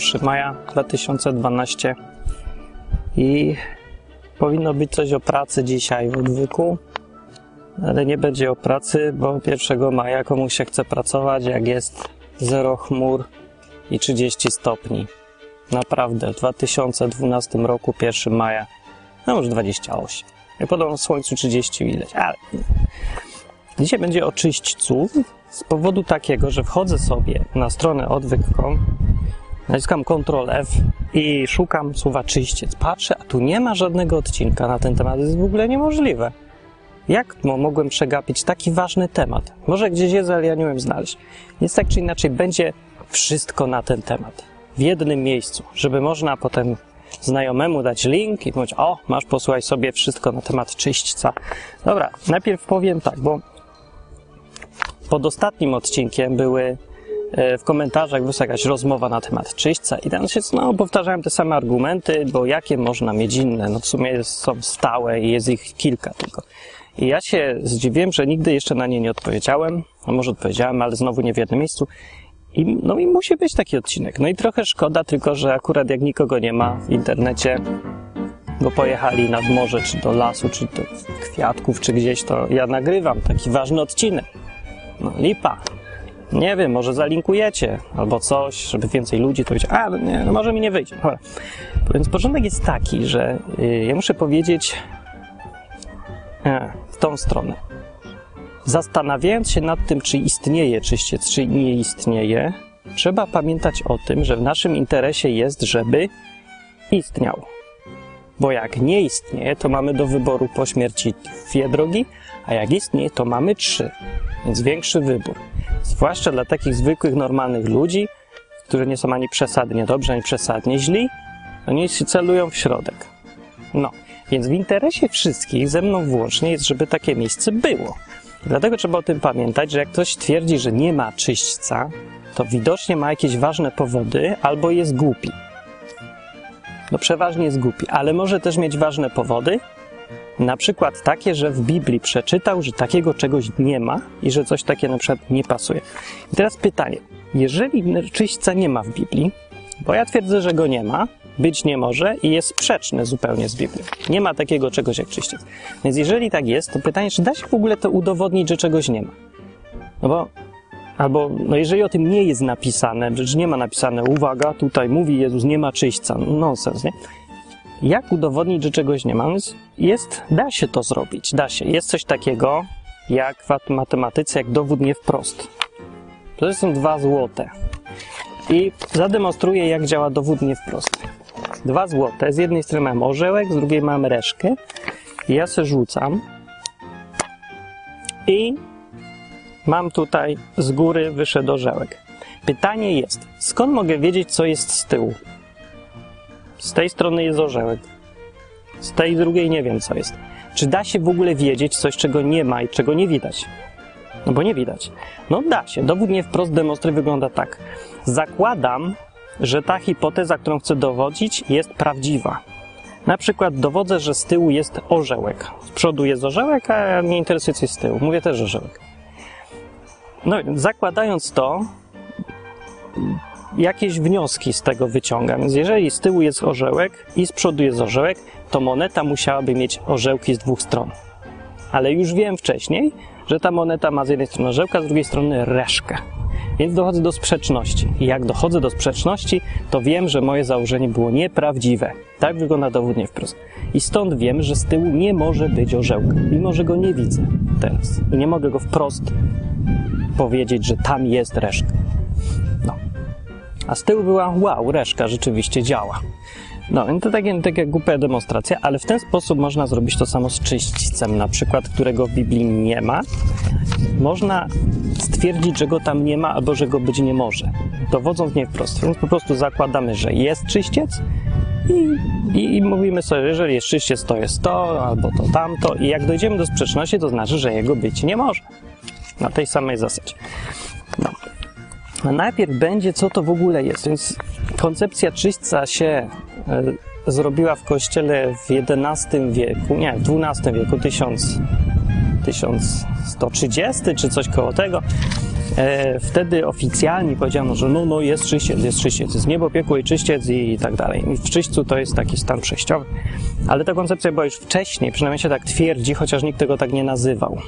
1 maja 2012 i powinno być coś o pracy dzisiaj w odwyku, ale nie będzie o pracy, bo 1 maja komuś się chce pracować, jak jest zero chmur i 30 stopni. Naprawdę, w 2012 roku 1 maja, no już 28. Jak podobno w słońcu 30 widać, ale... Dzisiaj będzie o czyśćcu z powodu takiego, że wchodzę sobie na stronę odwyk.com, naciskam Ctrl F i szukam słowa czyściec. Patrzę, a tu nie ma żadnego odcinka na ten temat. To jest w ogóle niemożliwe. Jak mogłem przegapić taki ważny temat? Może gdzieś jest, ale ja nie umiem znaleźć. Więc tak czy inaczej będzie wszystko na ten temat. W jednym miejscu, żeby można potem znajomemu dać link i mówić, o, masz posłuchaj sobie wszystko na temat czyśćca. Dobra, najpierw powiem tak, bo pod ostatnim odcinkiem były w komentarzach była jakaś rozmowa na temat czyśćca i tam się no, powtarzałem te same argumenty, bo jakie można mieć inne? No w sumie są stałe i jest ich kilka tylko. I ja się zdziwiłem, że nigdy jeszcze na nie nie odpowiedziałem, a może odpowiedziałem, ale znowu nie w jednym miejscu. I, no i musi być taki odcinek. No i trochę szkoda, tylko że akurat jak nikogo nie ma w internecie, bo pojechali nad morze, czy do lasu, czy do kwiatków, czy gdzieś, to ja nagrywam taki ważny odcinek. No lipa. Nie wiem, może zalinkujecie albo coś, żeby więcej ludzi to powiedzieć. A, nie, no może mi nie wyjdzie. Dobra. Więc początek jest taki, że yy, ja muszę powiedzieć e, w tą stronę. Zastanawiając się nad tym, czy istnieje czyściec, czy nie istnieje, trzeba pamiętać o tym, że w naszym interesie jest, żeby istniał. Bo jak nie istnieje, to mamy do wyboru po śmierci dwie drogi, a jak istnieje, to mamy trzy, więc większy wybór. Zwłaszcza dla takich zwykłych, normalnych ludzi, którzy nie są ani przesadnie dobrzy, ani przesadnie źli, oni się celują w środek. No, więc w interesie wszystkich, ze mną włącznie, jest, żeby takie miejsce było. Dlatego trzeba o tym pamiętać, że jak ktoś twierdzi, że nie ma czyśćca, to widocznie ma jakieś ważne powody albo jest głupi. No przeważnie jest głupi, ale może też mieć ważne powody, na przykład takie, że w Biblii przeczytał, że takiego czegoś nie ma i że coś takiego na przykład nie pasuje. I teraz pytanie, jeżeli czyśćca nie ma w Biblii, bo ja twierdzę, że go nie ma, być nie może i jest sprzeczny zupełnie z Biblią. Nie ma takiego czegoś jak czyściec. Więc jeżeli tak jest, to pytanie, czy da się w ogóle to udowodnić, że czegoś nie ma? No bo, albo, no jeżeli o tym nie jest napisane, że nie ma napisane, uwaga, tutaj mówi Jezus, nie ma czyśćca, no nonsens, nie? Jak udowodnić, że czegoś nie ma? Jest, jest, da się to zrobić, da się. Jest coś takiego, jak w matematyce, jak dowód nie wprost. To są dwa złote. I zademonstruję, jak działa dowód nie wprost. Dwa złote, z jednej strony mam orzełek, z drugiej mam reszkę. Ja se rzucam. I mam tutaj z góry wyszedł orzełek. Pytanie jest, skąd mogę wiedzieć, co jest z tyłu? Z tej strony jest orzełek. Z tej drugiej nie wiem, co jest. Czy da się w ogóle wiedzieć coś, czego nie ma i czego nie widać? No bo nie widać. No da się. Dowód nie wprost demonstruje wygląda tak. Zakładam, że ta hipoteza, którą chcę dowodzić, jest prawdziwa. Na przykład dowodzę, że z tyłu jest orzełek. Z przodu jest orzełek, a mnie interesuje coś z tyłu. Mówię też orzełek. No, zakładając to, jakieś wnioski z tego wyciągam. Więc jeżeli z tyłu jest orzełek i z przodu jest orzełek, to moneta musiałaby mieć orzełki z dwóch stron. Ale już wiem wcześniej, że ta moneta ma z jednej strony orzełka, z drugiej strony reszkę. Więc dochodzę do sprzeczności. I jak dochodzę do sprzeczności, to wiem, że moje założenie było nieprawdziwe. Tak wygląda dowód nie wprost. I stąd wiem, że z tyłu nie może być orzełka, mimo że go nie widzę teraz. I nie mogę go wprost powiedzieć, że tam jest reszka. A z tyłu była, wow, reszka rzeczywiście działa. No, to takie, takie głupia demonstracja, ale w ten sposób można zrobić to samo z czyśćcem, na przykład, którego w Biblii nie ma. Można stwierdzić, że go tam nie ma, albo że go być nie może, dowodząc nie wprost. Więc po prostu zakładamy, że jest czyściec i, i, i mówimy sobie, jeżeli jest czyściec, to jest to, albo to tamto. I jak dojdziemy do sprzeczności, to znaczy, że jego być nie może. Na tej samej zasadzie. No. A najpierw będzie, co to w ogóle jest. Więc koncepcja czyśćca się e, zrobiła w kościele w XI wieku, nie, w XII wieku, 1000, 1130 czy coś koło tego. E, wtedy oficjalnie powiedziano, że no, no jest czyściec, jest czyściec, jest niebo, piekło i czyściec i tak dalej. I w czyśćcu to jest taki stan przejściowy. Ale ta koncepcja była już wcześniej, przynajmniej się tak twierdzi, chociaż nikt tego tak nie nazywał.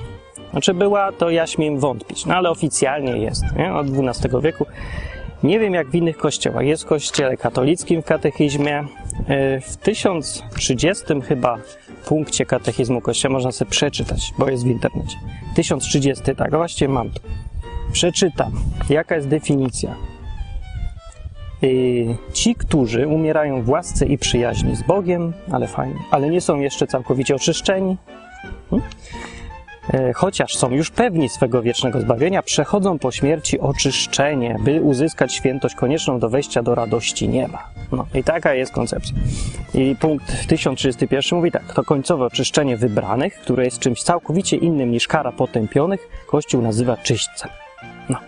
Znaczy była, to ja śmiem wątpić, no ale oficjalnie jest, nie? od XII wieku. Nie wiem jak w innych kościołach. Jest w kościele katolickim w katechizmie. E, w 1030 chyba punkcie katechizmu kościoła można sobie przeczytać, bo jest w internecie. 1030, tak, właściwie mam to. Przeczytam, jaka jest definicja. E, ci, którzy umierają w łasce i przyjaźni z Bogiem, ale fajnie, ale nie są jeszcze całkowicie oczyszczeni? E, chociaż są już pewni swego wiecznego zbawienia, przechodzą po śmierci oczyszczenie, by uzyskać świętość konieczną do wejścia do radości nieba. No i taka jest koncepcja. I punkt 1031 mówi tak, to końcowe oczyszczenie wybranych, które jest czymś całkowicie innym niż kara potępionych, Kościół nazywa czyśćcem. No.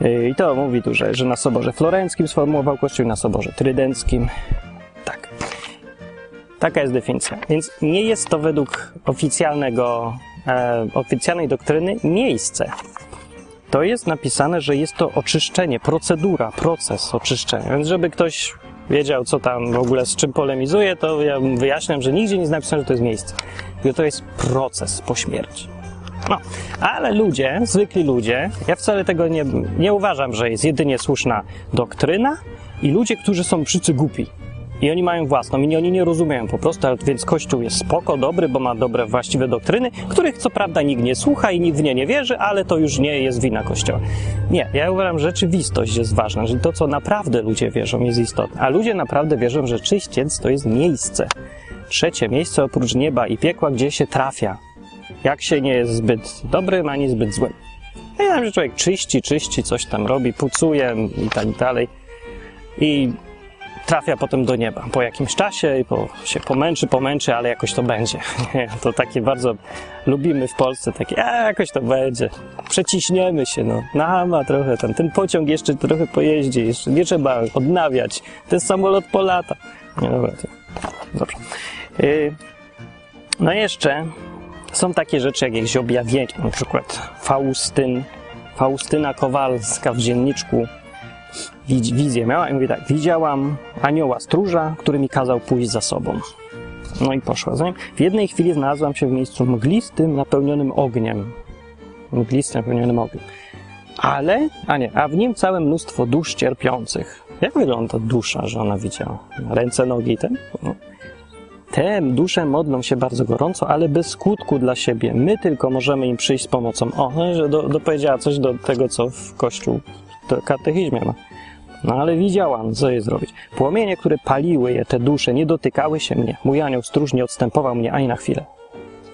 E, I to mówi tu, że, że na Soborze Florenckim sformułował Kościół, na Soborze Trydenckim. Tak. Taka jest definicja. Więc nie jest to według oficjalnego e, oficjalnej doktryny miejsce. To jest napisane, że jest to oczyszczenie, procedura, proces oczyszczenia. Więc żeby ktoś wiedział, co tam w ogóle z czym polemizuje, to ja wyjaśniam, że nigdzie nie jest napisane, że to jest miejsce. Tylko to jest proces po śmierci. No, ale ludzie, zwykli ludzie, ja wcale tego nie, nie uważam, że jest jedynie słuszna doktryna i ludzie, którzy są wszyscy głupi. I oni mają własną i oni nie rozumieją po prostu, więc Kościół jest spoko, dobry, bo ma dobre, właściwe doktryny, których co prawda nikt nie słucha i nikt w nie nie wierzy, ale to już nie jest wina Kościoła. Nie, ja uważam, że rzeczywistość jest ważna, że to, co naprawdę ludzie wierzą, jest istotne. A ludzie naprawdę wierzą, że czyściec to jest miejsce. Trzecie miejsce oprócz nieba i piekła, gdzie się trafia. Jak się nie jest zbyt dobrym, ani zbyt złym. Ja wiem, że człowiek czyści, czyści, coś tam robi, pucuje i tak dalej. I trafia potem do nieba po jakimś czasie i po, się pomęczy, pomęczy, ale jakoś to będzie. to takie bardzo lubimy w Polsce, takie, a jakoś to będzie. Przeciśniemy się, no. Nama trochę tam, ten pociąg jeszcze trochę pojeździ, jeszcze nie trzeba odnawiać. Ten samolot polata. Nie, dobra, to, dobrze. Yy, no jeszcze są takie rzeczy jak jakieś objawienia, na przykład Faustyn, Faustyna Kowalska w dzienniczku wizję miała i mówi tak, widziałam anioła stróża, który mi kazał pójść za sobą. No i poszła za nim. W jednej chwili znalazłam się w miejscu mglistym, napełnionym ogniem. Mglistym, napełnionym ogniem. Ale, a nie, a w nim całe mnóstwo dusz cierpiących. Jak wygląda dusza, że ona widziała? Ręce, nogi, ten? No. Te dusze modlą się bardzo gorąco, ale bez skutku dla siebie. My tylko możemy im przyjść z pomocą. O, no, że do, dopowiedziała coś do tego, co w Kościół, katechizmie ma. No ale widziałam, co je zrobić. Płomienie, które paliły je, te dusze, nie dotykały się mnie. Mój anioł stróż nie odstępował mnie ani na chwilę.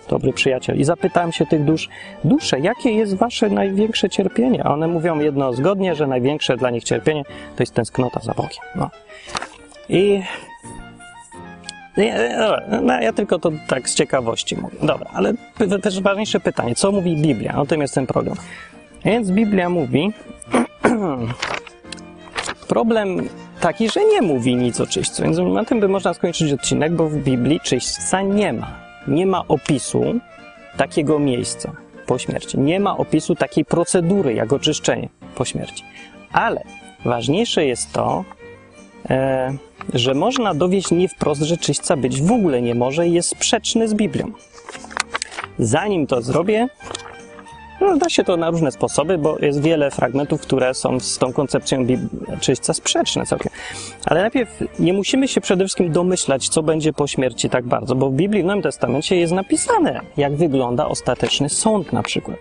Dobry przyjaciel. I zapytałem się tych dusz, dusze, jakie jest wasze największe cierpienie? A one mówią jedno zgodnie, że największe dla nich cierpienie to jest tęsknota za Bogiem. No. I no, ja tylko to tak z ciekawości mówię. Dobra, ale też ważniejsze pytanie, co mówi Biblia? O tym jest ten program. Więc Biblia mówi, problem taki, że nie mówi nic o czyśćcu. Więc na tym by można skończyć odcinek, bo w Biblii czyśćca nie ma. Nie ma opisu takiego miejsca po śmierci. Nie ma opisu takiej procedury jak oczyszczenie po śmierci. Ale ważniejsze jest to, e, że można dowieść nie wprost, że czyśćca być w ogóle nie może i jest sprzeczny z Biblią. Zanim to zrobię, no, da się to na różne sposoby, bo jest wiele fragmentów, które są z tą koncepcją czyśćca sprzeczne całkiem. Ale najpierw nie musimy się przede wszystkim domyślać, co będzie po śmierci tak bardzo, bo w Biblii w Nowym Testamencie jest napisane, jak wygląda ostateczny sąd na przykład.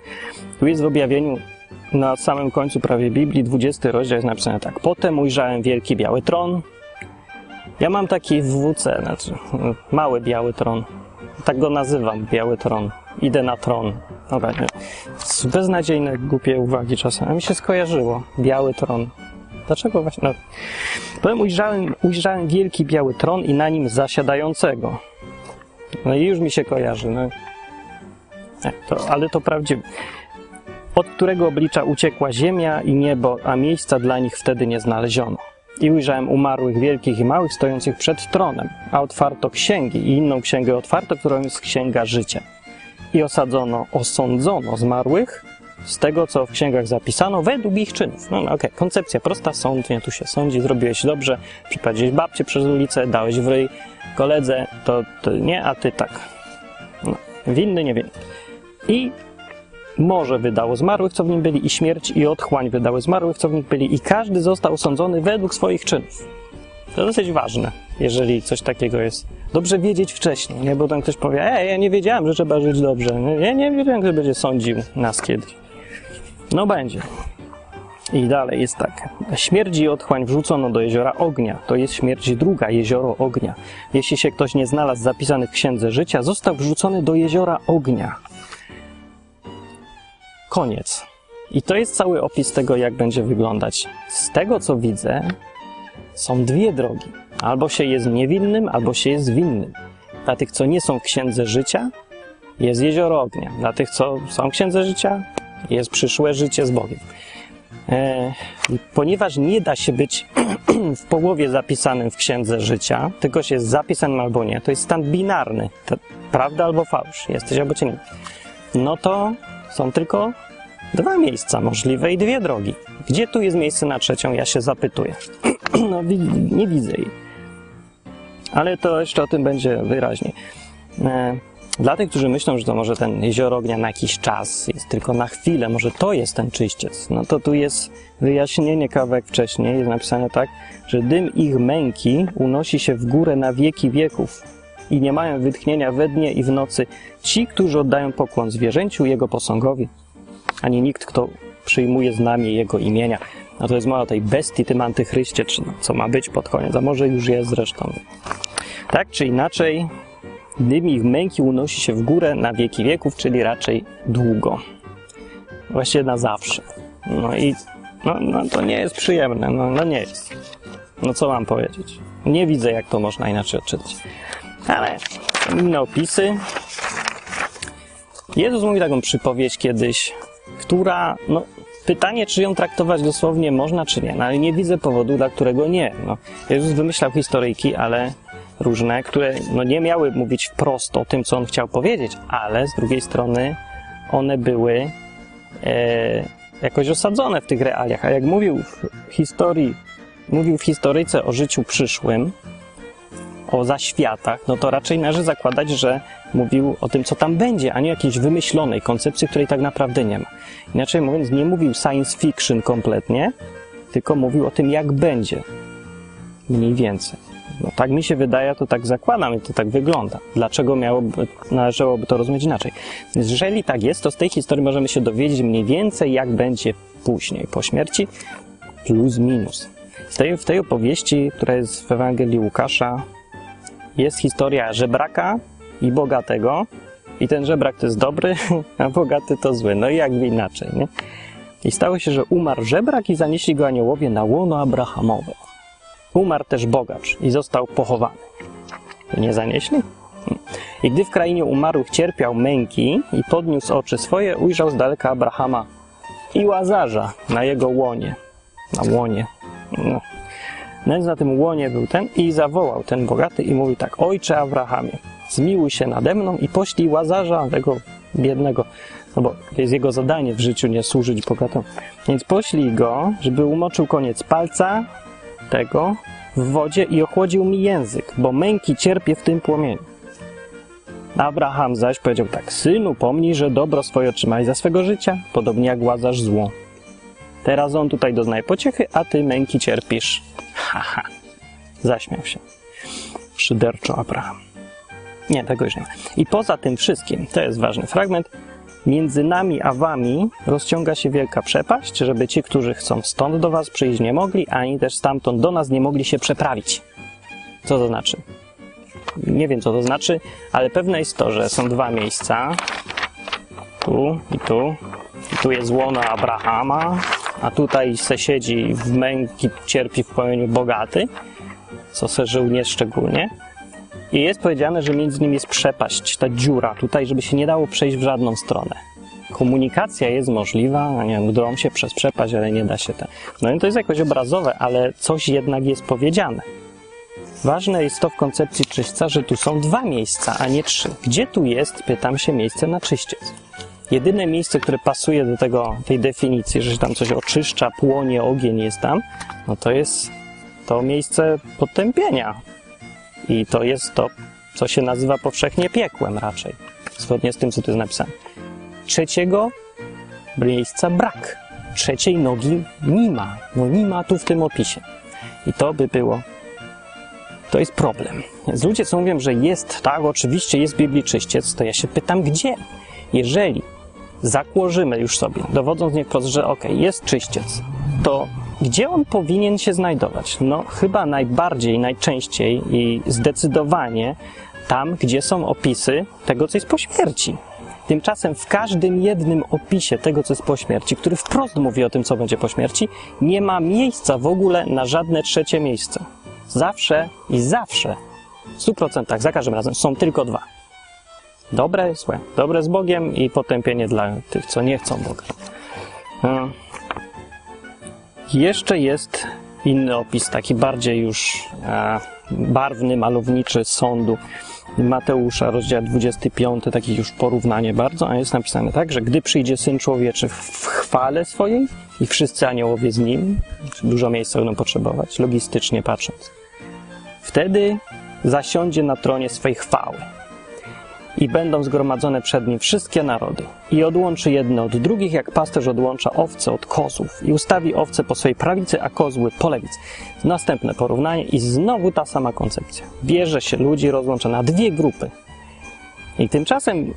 Tu jest w objawieniu na samym końcu prawie Biblii, 20 rozdział jest napisane tak. Potem ujrzałem wielki biały tron. Ja mam taki WC, znaczy mały biały tron. Tak go nazywam, biały tron. Idę na tron. Dobra, nie. Beznadziejne, głupie uwagi czasem. A mi się skojarzyło. Biały tron. Dlaczego właśnie? No. Potem ujrzałem, ujrzałem wielki biały tron i na nim zasiadającego. No i już mi się kojarzy. No. Nie, to, ale to prawdziwe. Od którego oblicza uciekła ziemia i niebo, a miejsca dla nich wtedy nie znaleziono. I ujrzałem umarłych wielkich i małych stojących przed tronem, a otwarto księgi i inną księgę otwarto, którą jest księga życia i osadzono, osądzono zmarłych z tego, co w księgach zapisano, według ich czynów. No, no okej, koncepcja prosta, sąd, nie tu się sądzi, zrobiłeś dobrze, przyprowadziłeś babcię przez ulicę, dałeś w ryj koledze, to, to nie, a ty tak. No, winny, nie winny. I morze wydało zmarłych, co w nim byli, i śmierć i otchłań wydały zmarłych, co w nich byli, i każdy został osądzony według swoich czynów. To dosyć ważne, jeżeli coś takiego jest. Dobrze wiedzieć wcześniej, nie? Bo tam ktoś powie, ej, ja nie wiedziałem, że trzeba żyć dobrze. Ja nie wiedziałem, będzie sądził nas kiedyś. No będzie. I dalej jest tak. Śmierć i otchłań wrzucono do jeziora ognia. To jest śmierć druga, jezioro ognia. Jeśli się ktoś nie znalazł zapisany w księdze życia, został wrzucony do jeziora ognia. Koniec. I to jest cały opis tego, jak będzie wyglądać. Z tego, co widzę, są dwie drogi. Albo się jest niewinnym, albo się jest winnym. Dla tych, co nie są w księdze życia, jest jezioro ognia. Dla tych, co są w księdze życia, jest przyszłe życie z Bogiem. E, ponieważ nie da się być w połowie zapisanym w księdze życia, tylko się jest zapisanym albo nie, to jest stan binarny. To prawda albo fałsz. Jesteś albo cię nie. No to są tylko dwa miejsca możliwe i dwie drogi. Gdzie tu jest miejsce na trzecią, ja się zapytuję. no, nie widzę jej. Ale to jeszcze o tym będzie wyraźniej. E, dla tych, którzy myślą, że to może ten jezioro ognia na jakiś czas, jest tylko na chwilę, może to jest ten czyściec, no to tu jest wyjaśnienie kawałek wcześniej, jest napisane tak, że dym ich męki unosi się w górę na wieki wieków i nie mają wytchnienia we dnie i w nocy ci, którzy oddają pokłon zwierzęciu jego posągowi, ani nikt, kto przyjmuje znamie jego imienia. No to jest mowa o tej bestii, tym antychryście, czy no, co ma być pod koniec, a może już jest zresztą. Tak czy inaczej, dym ich męki unosi się w górę na wieki wieków, czyli raczej długo. Właściwie na zawsze. No i no, no to nie jest przyjemne, no, no nie jest. No co mam powiedzieć? Nie widzę, jak to można inaczej odczytać. Ale inne opisy. Jezus mówi taką przypowieść kiedyś, która, no, pytanie, czy ją traktować dosłownie można, czy nie, no, ale nie widzę powodu, dla którego nie. No, Jezus wymyślał historyjki, ale różne, które no, nie miały mówić wprost o tym, co on chciał powiedzieć, ale z drugiej strony one były e, jakoś osadzone w tych realiach. A jak mówił w historii, mówił w historyce o życiu przyszłym, o zaświatach, no to raczej należy zakładać, że mówił o tym, co tam będzie, a nie jakiejś wymyślonej koncepcji, której tak naprawdę nie ma. Inaczej mówiąc, nie mówił science fiction kompletnie, tylko mówił o tym, jak będzie. Mniej więcej. No tak mi się wydaje, to tak zakładam i to tak wygląda. Dlaczego miałoby, należałoby to rozumieć inaczej? Jeżeli tak jest, to z tej historii możemy się dowiedzieć mniej więcej, jak będzie później, po śmierci, plus minus. W tej, w tej opowieści, która jest w Ewangelii Łukasza, jest historia żebraka i bogatego. I ten żebrak to jest dobry, a bogaty to zły. No i jakby inaczej, nie? I stało się, że umarł żebrak i zanieśli go aniołowie na łono Abrahamowe. Umarł też bogacz i został pochowany. Nie zanieśli? I gdy w krainie umarłych cierpiał męki i podniósł oczy swoje, ujrzał z daleka Abrahama i Łazarza na jego łonie. Na łonie. No. No na tym łonie był ten i zawołał ten bogaty i mówi tak, ojcze Abrahamie, zmiłuj się nade mną i poślij Łazarza, tego biednego, no bo to jest jego zadanie w życiu, nie służyć bogatemu. Więc poślij go, żeby umoczył koniec palca tego w wodzie i ochłodził mi język, bo męki cierpię w tym płomieniu. Abraham zaś powiedział tak, synu, pomnij, że dobro swoje otrzymaj za swego życia, podobnie jak łazasz zło. Teraz on tutaj doznaje pociechy, a ty męki cierpisz. Haha. Zaśmiał się. Szyderczo Abraham. Nie, tego już nie ma. I poza tym wszystkim, to jest ważny fragment, między nami a wami rozciąga się wielka przepaść, żeby ci, którzy chcą stąd do was przyjść, nie mogli, ani też stamtąd do nas nie mogli się przeprawić. Co to znaczy? Nie wiem, co to znaczy, ale pewne jest to, że są dwa miejsca. Tu i tu. Tu jest łono Abrahama, a tutaj se siedzi w męki, cierpi w płomieniu bogaty, co se żył nieszczególnie. I jest powiedziane, że między nimi jest przepaść, ta dziura tutaj, żeby się nie dało przejść w żadną stronę. Komunikacja jest możliwa, nie wiem, drą się przez przepaść, ale nie da się ten. No i to jest jakoś obrazowe, ale coś jednak jest powiedziane. Ważne jest to w koncepcji czyśćca, że tu są dwa miejsca, a nie trzy. Gdzie tu jest, pytam się, miejsce na czyściec? Jedyne miejsce, które pasuje do tego, tej definicji, że się tam coś oczyszcza, płonie, ogień jest tam, no to jest to miejsce potępienia. I to jest to, co się nazywa powszechnie piekłem raczej, zgodnie z tym, co tu jest napisane. Trzeciego miejsca brak. Trzeciej nogi nie ma. No nie ma tu w tym opisie. I to by było to jest problem. Więc ludzie, co mówią, że jest, tak, oczywiście jest w Biblii czyściec, to ja się pytam, gdzie? Jeżeli zakłożymy już sobie, dowodząc nie wprost, że ok, jest czyściec, to gdzie on powinien się znajdować? No, chyba najbardziej, najczęściej i zdecydowanie tam, gdzie są opisy tego, co jest po śmierci. Tymczasem w każdym jednym opisie tego, co jest po śmierci, który wprost mówi o tym, co będzie po śmierci, nie ma miejsca w ogóle na żadne trzecie miejsce. Zawsze i zawsze, w 100%, za każdym razem, są tylko dwa. Dobre, złe. Dobre z Bogiem i potępienie dla tych, co nie chcą Boga. Jeszcze jest inny opis, taki bardziej już barwny, malowniczy sądu Mateusza, rozdział 25, takie już porównanie bardzo, a jest napisane tak, że gdy przyjdzie Syn Człowieczy w chwale swojej i wszyscy aniołowie z Nim, dużo miejsca będą potrzebować, logistycznie patrząc, wtedy zasiądzie na tronie swej chwały i będą zgromadzone przed nim wszystkie narody. I odłączy jedne od drugich, jak pasterz odłącza owce od kozłów. I ustawi owce po swojej prawicy, a kozły po lewicy. Następne porównanie i znowu ta sama koncepcja. Bierze się ludzi, rozłącza na dwie grupy. I tymczasem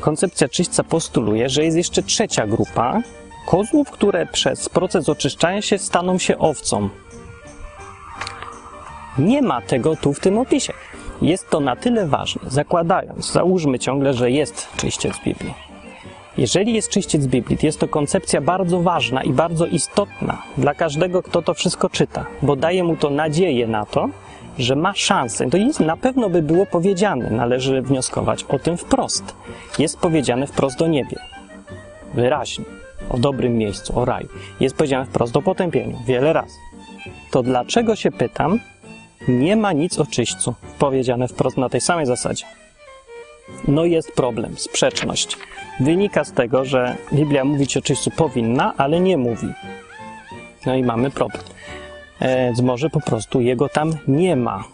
koncepcja czyśćca postuluje, że jest jeszcze trzecia grupa kozłów, które przez proces oczyszczania się staną się owcą. Nie ma tego tu w tym opisie. Jest to na tyle ważne, zakładając, załóżmy ciągle, że jest czyściec Biblii. Jeżeli jest czyściec Biblii, jest to koncepcja bardzo ważna i bardzo istotna dla każdego, kto to wszystko czyta, bo daje mu to nadzieję na to, że ma szansę. To jest, na pewno by było powiedziane, należy wnioskować o tym wprost. Jest powiedziane wprost o niebie. Wyraźnie. O dobrym miejscu, o raju. Jest powiedziane wprost o potępieniu. Wiele razy. To dlaczego się pytam, nie ma nic o czyśćcu powiedziane wprost na tej samej zasadzie. No jest problem, sprzeczność. Wynika z tego, że Biblia mówić o czyśćcu powinna, ale nie mówi. No i mamy problem. E, więc może po prostu jego tam nie ma.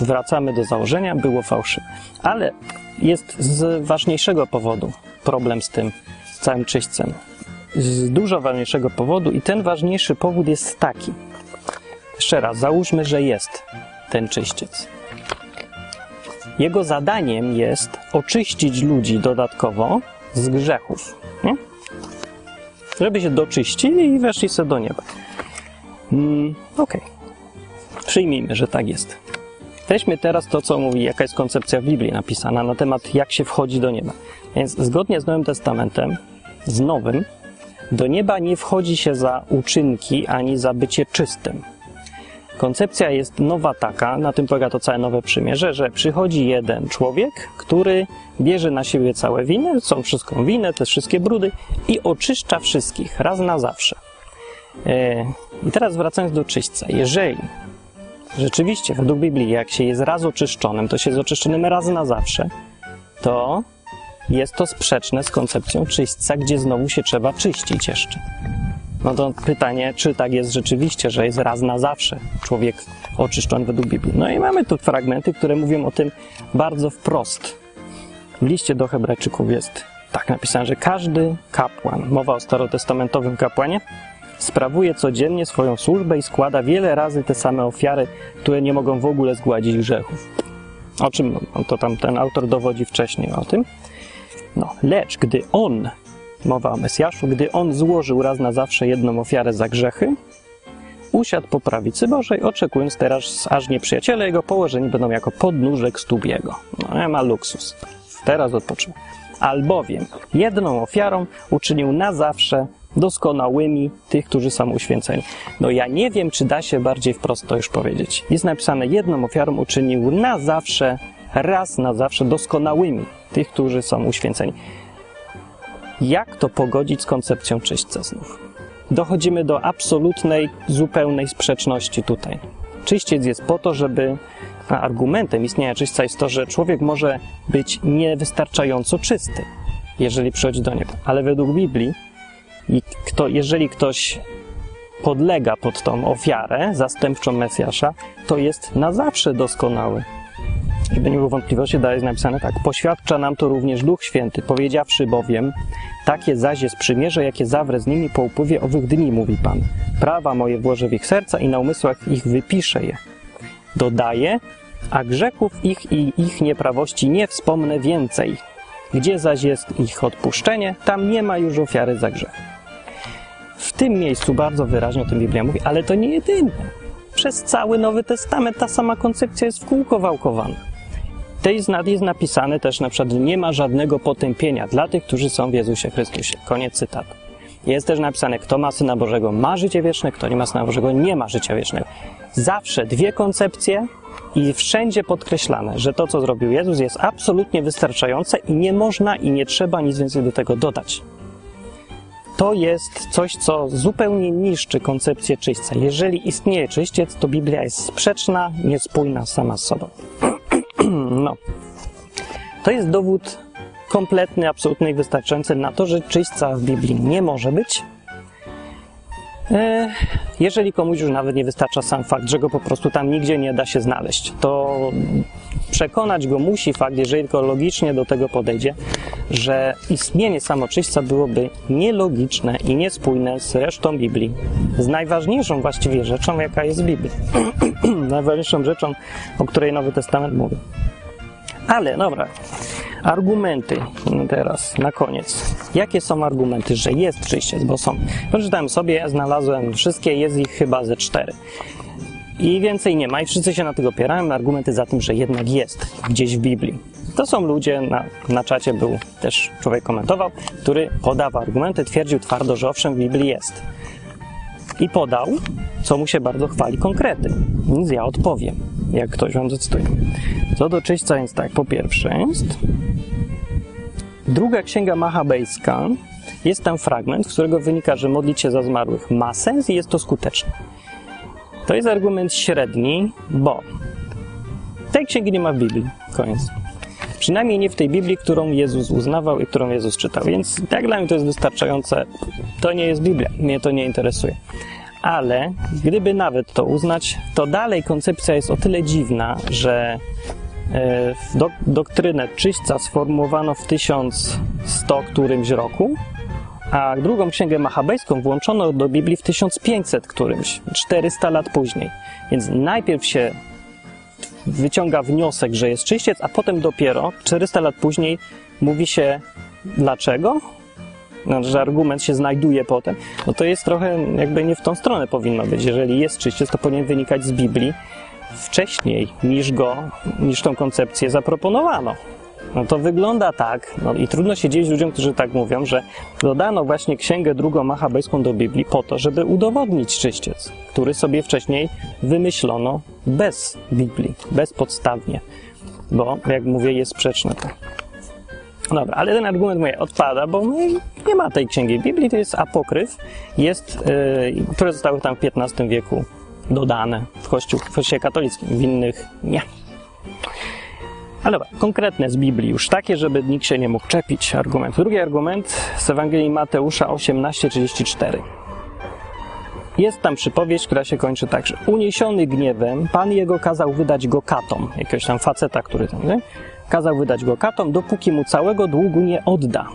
Wracamy do założenia, było fałszywe. Ale jest z ważniejszego powodu problem z tym, z całym czyśćcem. Z dużo ważniejszego powodu i ten ważniejszy powód jest taki. Jeszcze raz, załóżmy, że jest ten czyściec. Jego zadaniem jest oczyścić ludzi dodatkowo z grzechów. Nie? Żeby się doczyścili i weszli sobie do nieba. Mm, Okej. Okay. Przyjmijmy, że tak jest. Weźmy teraz to, co mówi, jaka jest koncepcja w Biblii napisana na temat, jak się wchodzi do nieba. Więc zgodnie z Nowym Testamentem, z Nowym, do nieba nie wchodzi się za uczynki ani za bycie czystym. Koncepcja jest nowa taka, na tym polega to całe nowe przymierze, że przychodzi jeden człowiek, który bierze na siebie całe winy, są wszystką winę, te wszystkie brudy i oczyszcza wszystkich raz na zawsze. E, I teraz wracając do czyśćca. Jeżeli rzeczywiście według Biblii, jak się jest raz oczyszczonym, to się jest oczyszczonym raz na zawsze, to jest to sprzeczne z koncepcją czyśćca, gdzie znowu się trzeba czyścić jeszcze. No to pytanie, czy tak jest rzeczywiście, że jest raz na zawsze człowiek oczyszczony według Biblii. No i mamy tu fragmenty, które mówią o tym bardzo wprost. W liście do Hebrajczyków jest tak napisane, że każdy kapłan, mowa o starotestamentowym kapłanie, sprawuje codziennie swoją służbę i składa wiele razy te same ofiary, które nie mogą w ogóle zgładzić grzechów. O czym to tam ten autor dowodzi wcześniej o tym? No, lecz gdy on mowa o Mesjaszu, gdy on złożył raz na zawsze jedną ofiarę za grzechy, usiadł po prawicy Bożej, oczekując teraz, aż nieprzyjaciele jego położeni będą jako podnóżek stóp jego. No, nie ma luksus. Teraz odpoczywa. Albowiem jedną ofiarą uczynił na zawsze doskonałymi tych, którzy są uświęceni. No ja nie wiem, czy da się bardziej wprost to już powiedzieć. Jest napisane, jedną ofiarą uczynił na zawsze, raz na zawsze doskonałymi tych, którzy są uświęceni. Jak to pogodzić z koncepcją czyśćca znów? Dochodzimy do absolutnej, zupełnej sprzeczności tutaj. Czyściec jest po to, żeby argumentem istnienia czyśćca jest to, że człowiek może być niewystarczająco czysty. jeżeli przychodzi do nieba. Ale według Biblii, kto, jeżeli ktoś podlega pod tą ofiarę zastępczą Mesjasza, to jest na zawsze doskonały. Żeby nie było wątpliwości, dalej jest napisane tak. Poświadcza nam to również Duch Święty, powiedziawszy bowiem, takie zaś jest przymierze, jakie zawrę z nimi po upływie owych dni, mówi Pan. Prawa moje włożę w ich serca i na umysłach ich wypiszę je. Dodaje, a grzechów ich i ich nieprawości nie wspomnę więcej. Gdzie zaś jest ich odpuszczenie, tam nie ma już ofiary za grzech. W tym miejscu bardzo wyraźnie o tym Biblia mówi, ale to nie jedyne. Przez cały Nowy Testament ta sama koncepcja jest w kółko wałkowana. Tej jest napisane też na przykład, nie ma żadnego potępienia dla tych, którzy są w Jezusie Chrystusie. Koniec cytatu. Jest też napisane, kto ma Syna Bożego ma życie wieczne, kto nie ma Syna Bożego nie ma życia wiecznego. Zawsze dwie koncepcje i wszędzie podkreślane, że to, co zrobił Jezus, jest absolutnie wystarczające i nie można i nie trzeba nic więcej do tego dodać. To jest coś, co zupełnie niszczy koncepcję czyśćca. Jeżeli istnieje czyściec, to Biblia jest sprzeczna, niespójna sama z sobą. no. To jest dowód kompletny, absolutny i wystarczający na to, że czyśćca w Biblii nie może być. E, jeżeli komuś już nawet nie wystarcza sam fakt, że go po prostu tam nigdzie nie da się znaleźć, to przekonać go musi fakt, jeżeli tylko logicznie do tego podejdzie, że istnienie samoczyśćca byłoby nielogiczne i niespójne z resztą Biblii. Z najważniejszą właściwie rzeczą, jaka jest w Biblii. najważniejszą rzeczą, o której Nowy Testament mówi. Ale, dobra, argumenty teraz, na koniec. Jakie są argumenty, że jest czyściec? Bo są. Przeczytałem sobie, znalazłem wszystkie, jest ich chyba ze cztery. I więcej nie ma, i wszyscy się na tego opierają. Argumenty za tym, że jednak jest gdzieś w Biblii. To są ludzie, na, na czacie był też człowiek komentował, który podawał argumenty, twierdził twardo, że owszem, w Biblii jest. I podał, co mu się bardzo chwali, konkrety. Więc ja odpowiem, jak ktoś wam zacytuje. Co do czyśćca jest tak, po pierwsze jest druga księga machabejska, jest tam fragment, z którego wynika, że modlić się za zmarłych ma sens i jest to skuteczne. To jest argument średni, bo tej księgi nie ma w Biblii. Koniec. Przynajmniej nie w tej Biblii, którą Jezus uznawał i którą Jezus czytał. Więc tak dla mnie to jest wystarczające. To nie jest Biblia. Mnie to nie interesuje. Ale gdyby nawet to uznać, to dalej koncepcja jest o tyle dziwna, że e, dok doktrynę czyśćca sformułowano w 1100 którymś roku, a drugą księgę machabejską włączono do Biblii w 1500 którymś, 400 lat później. Więc najpierw się wyciąga wniosek, że jest czyściec, a potem dopiero 400 lat później mówi się dlaczego, no, że argument się znajduje potem, no to jest trochę jakby nie w tą stronę powinno być. Jeżeli jest czyściec, to powinien wynikać z Biblii wcześniej niż go, niż tą koncepcję zaproponowano. No to wygląda tak, no i trudno się dziwić ludziom, którzy tak mówią, że dodano właśnie księgę drugą machabejską do Biblii po to, żeby udowodnić czyściec, który sobie wcześniej wymyślono bez Biblii, bezpodstawnie, bo jak mówię, jest sprzeczne to. Dobra, ale ten argument mój odpada, bo nie ma tej księgi Biblii, to jest apokryf, jest, yy, które zostały tam w XV wieku dodane w, kościół, w kościele katolickim, w innych nie. Ale dobra, konkretne z Biblii, już takie, żeby nikt się nie mógł czepić argument. Drugi argument z Ewangelii Mateusza 18:34. Jest tam przypowieść, która się kończy tak, że uniesiony gniewem, Pan jego kazał wydać go katom, jakiegoś tam faceta, który tam, nie? Kazał wydać go katom, dopóki mu całego długu nie odda.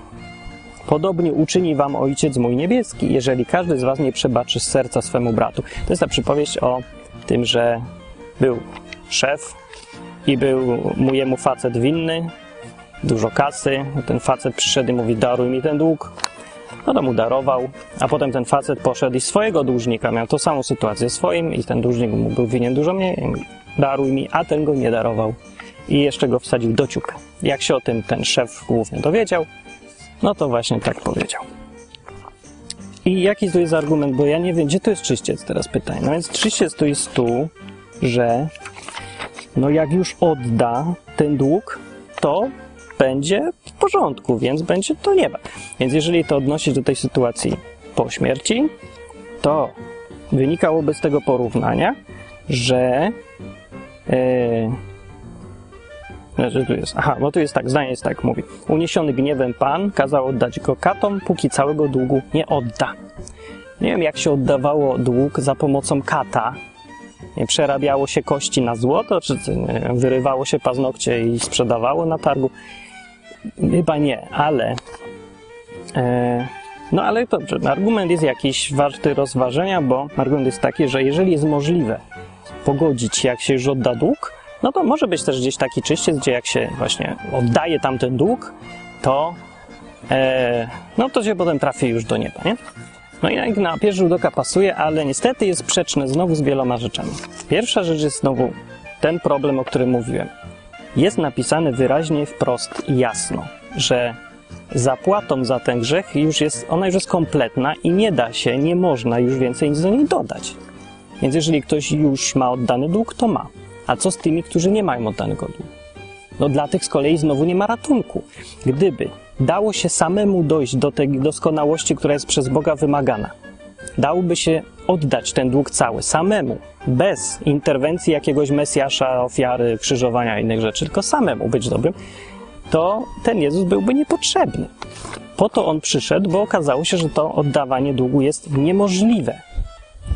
Podobnie uczyni wam Ojciec mój niebieski, jeżeli każdy z was nie przebaczy z serca swemu bratu. To jest ta przypowieść o tym, że był szef i był mu jemu facet winny, dużo kasy. Ten facet przyszedł i mówi, daruj mi ten dług. No to mu darował, a potem ten facet poszedł i swojego dłużnika miał tą samą sytuację swoim i ten dłużnik mu był winien dużo mniej, daruj mi, a ten go nie darował. I jeszcze go wsadził do ciuka. Jak się o tym ten szef główny dowiedział, no to właśnie tak powiedział. I jaki tu jest argument? Bo ja nie wiem, gdzie to jest czyściec teraz pytanie. No więc czyściec to jest tu, że no jak już odda ten dług, to będzie w porządku, więc będzie to nieba. Więc jeżeli to odnosić do tej sytuacji po śmierci, to wynikałoby z tego porównania, że, yy, Znaczy tu jest, aha, bo tu jest tak, zdanie jest tak, mówi. Uniesiony gniewem Pan kazał oddać go katom, póki całego długu nie odda. Nie wiem, jak się oddawało dług za pomocą kata. Nie przerabiało się kości na złoto, czy nie wyrywało się paznokcie i sprzedawało na targu. Chyba nie, ale. E, no ale dobrze, argument jest jakiś warty rozważenia, bo argument jest taki, że jeżeli jest możliwe pogodzić, jak się już odda dług, no to może być też gdzieś taki czyściec, gdzie jak się właśnie oddaje tamten dług, to e, no to się potem trafi już do nieba, nie? No i na pierwszy rzut oka pasuje, ale niestety jest sprzeczne znowu z wieloma rzeczami. Pierwsza rzecz jest znowu ten problem, o którym mówiłem. Jest napisane wyraźnie, wprost i jasno, że zapłatą za ten grzech już jest, ona już jest kompletna i nie da się, nie można już więcej nic do niej dodać. Więc jeżeli ktoś już ma oddany dług, to ma. A co z tymi, którzy nie mają oddanego długu? No dla tych z kolei znowu nie ma ratunku. Gdyby dało się samemu dojść do tej doskonałości, która jest przez Boga wymagana, dałoby się oddać ten dług cały samemu, bez interwencji jakiegoś Mesjasza, ofiary, krzyżowania i innych rzeczy, tylko samemu być dobrym, to ten Jezus byłby niepotrzebny. Po to on przyszedł, bo okazało się, że to oddawanie długu jest niemożliwe.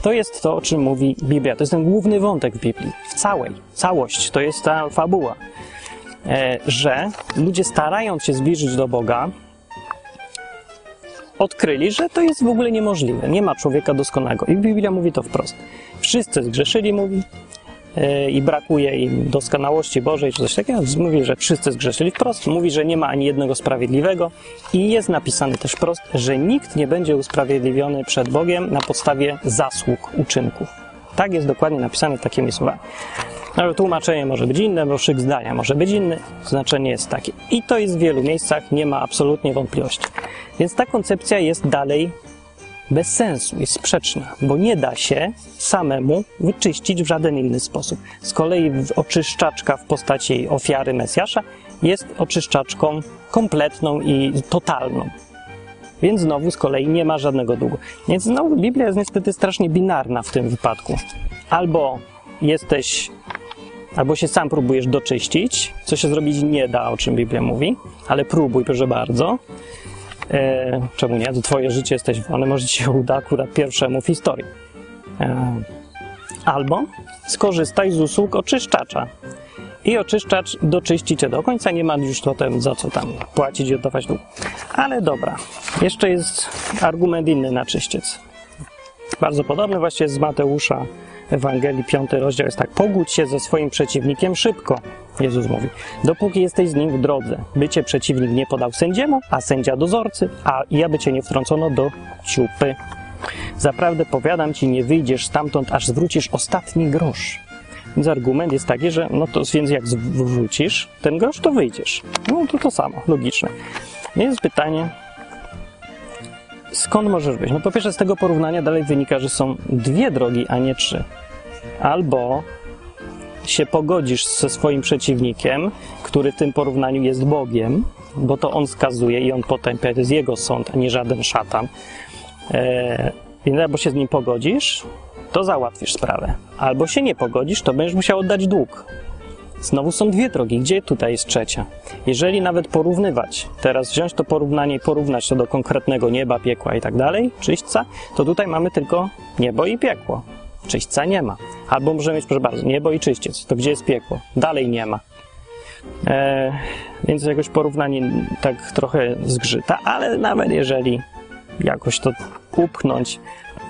To jest to, o czym mówi Biblia. To jest ten główny wątek w Biblii. W całej. Całość. To jest ta fabuła. E, że ludzie starając się zbliżyć do Boga, odkryli, że to jest w ogóle niemożliwe. Nie ma człowieka doskonałego. I Biblia mówi to wprost. Wszyscy zgrzeszyli, mówi, i brakuje im doskonałości Bożej, czy coś takiego. Mówi, że wszyscy zgrzeszyli wprost. Mówi, że nie ma ani jednego sprawiedliwego. I jest napisane też wprost, że nikt nie będzie usprawiedliwiony przed Bogiem na podstawie zasług, uczynków. Tak jest dokładnie napisane takimi słowami. Ale tłumaczenie może być inne, bo szyk zdania może być inny, znaczenie jest takie. I to jest w wielu miejscach, nie ma absolutnie wątpliwości. Więc ta koncepcja jest dalej bez sensu, jest sprzeczna, bo nie da się samemu wyczyścić w żaden inny sposób. Z kolei oczyszczaczka w postaci ofiary Mesjasza jest oczyszczaczką kompletną i totalną. Więc znowu z kolei nie ma żadnego długu. Więc znowu Biblia jest niestety strasznie binarna w tym wypadku. Albo jesteś albo się sam próbujesz doczyścić, co się zrobić nie da, o czym Biblia mówi, ale próbuj, proszę bardzo. E, czemu nie? To twoje życie jesteś wolny, może ci się uda akurat pierwszemu w historii. E, albo skorzystaj z usług oczyszczacza. I oczyszczacz doczyści cię do końca, nie ma już potem za co tam płacić i oddawać dług. Ale dobra, jeszcze jest argument inny na czyściec. Bardzo podobny właśnie z Mateusza Ewangelii, piąty rozdział jest tak. Pogódź się ze swoim przeciwnikiem szybko, Jezus mówi, dopóki jesteś z nim w drodze. By cię przeciwnik nie podał sędziemu, a sędzia dozorcy, a i aby cię nie wtrącono do ciupy. Zaprawdę powiadam ci, nie wyjdziesz stamtąd, aż zwrócisz ostatni grosz. Więc argument jest taki, że no to więc jak zwrócisz ten grosz, to wyjdziesz. No to to samo, logiczne. Jest pytanie, skąd możesz być? No po pierwsze z tego porównania dalej wynika, że są dwie drogi, a nie trzy. Albo się pogodzisz ze swoim przeciwnikiem, który w tym porównaniu jest Bogiem, bo to on skazuje i on potępia, to jest jego sąd, a nie żaden szatan. Eee, więc albo się z nim pogodzisz, to załatwisz sprawę. Albo się nie pogodzisz, to będziesz musiał oddać dług. Znowu są dwie drogi. Gdzie tutaj jest trzecia? Jeżeli nawet porównywać, teraz wziąć to porównanie i porównać to do konkretnego nieba, piekła i tak dalej, czyśćca, to tutaj mamy tylko niebo i piekło. Czyśćca nie ma. Albo możemy mieć, proszę bardzo, niebo i czyściec. To gdzie jest piekło? Dalej nie ma. E, więc jakoś porównanie tak trochę zgrzyta, ale nawet jeżeli jakoś to upchnąć,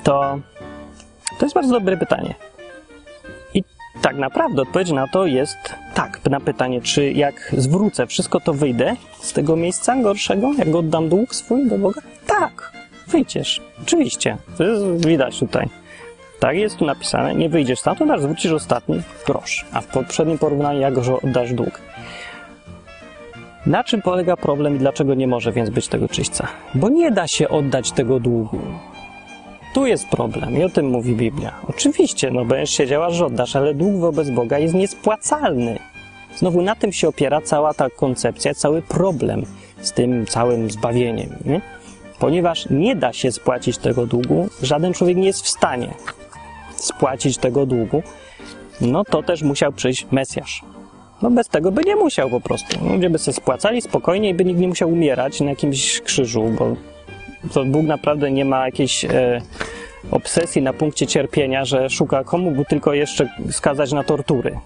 to to jest bardzo dobre pytanie. Tak naprawdę odpowiedź na to jest tak, na pytanie, czy jak zwrócę wszystko, to wyjdę z tego miejsca gorszego, jak oddam dług swój do Boga? Tak, wyjdziesz. Oczywiście. To jest widać tutaj. Tak jest tu napisane, nie wyjdziesz stamtąd, aż zwrócisz ostatni grosz. A w poprzednim porównaniu, jak oddasz dług. Na czym polega problem i dlaczego nie może więc być tego czyśćca? Bo nie da się oddać tego długu. Tu jest problem i o tym mówi Biblia. Oczywiście, no będziesz siedziała, że oddasz, ale dług wobec Boga jest niespłacalny. Znowu na tym się opiera cała ta koncepcja, cały problem z tym całym zbawieniem. Nie? Ponieważ nie da się spłacić tego długu, żaden człowiek nie jest w stanie spłacić tego długu, no to też musiał przyjść Mesjasz. No bez tego by nie musiał po prostu. Ludzie by sobie spłacali spokojnie i by nikt nie musiał umierać na jakimś krzyżu, bo to Bóg naprawdę nie ma jakiejś e, obsesji na punkcie cierpienia, że szuka komu by tylko jeszcze skazać na tortury.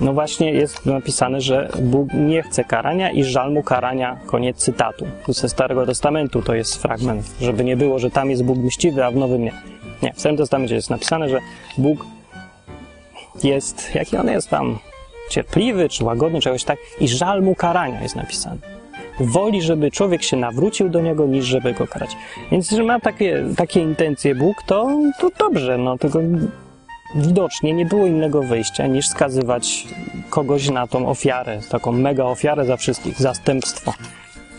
No właśnie jest napisane, że Bóg nie chce karania i żal mu karania. Koniec cytatu. Tu ze Starego Testamentu to jest fragment, żeby nie było, że tam jest Bóg mściwy, a w Nowym nie. Nie, w Starym Testamencie jest napisane, że Bóg jest, jaki on jest tam, cierpliwy czy łagodny, czegoś tak, i żal mu karania jest napisane. Woli, żeby człowiek się nawrócił do niego, niż żeby go karać. Więc jeżeli ma takie, takie intencje Bóg, to, to dobrze, no tylko widocznie nie było innego wyjścia niż skazywać kogoś na tą ofiarę, taką mega ofiarę za wszystkich, zastępstwo,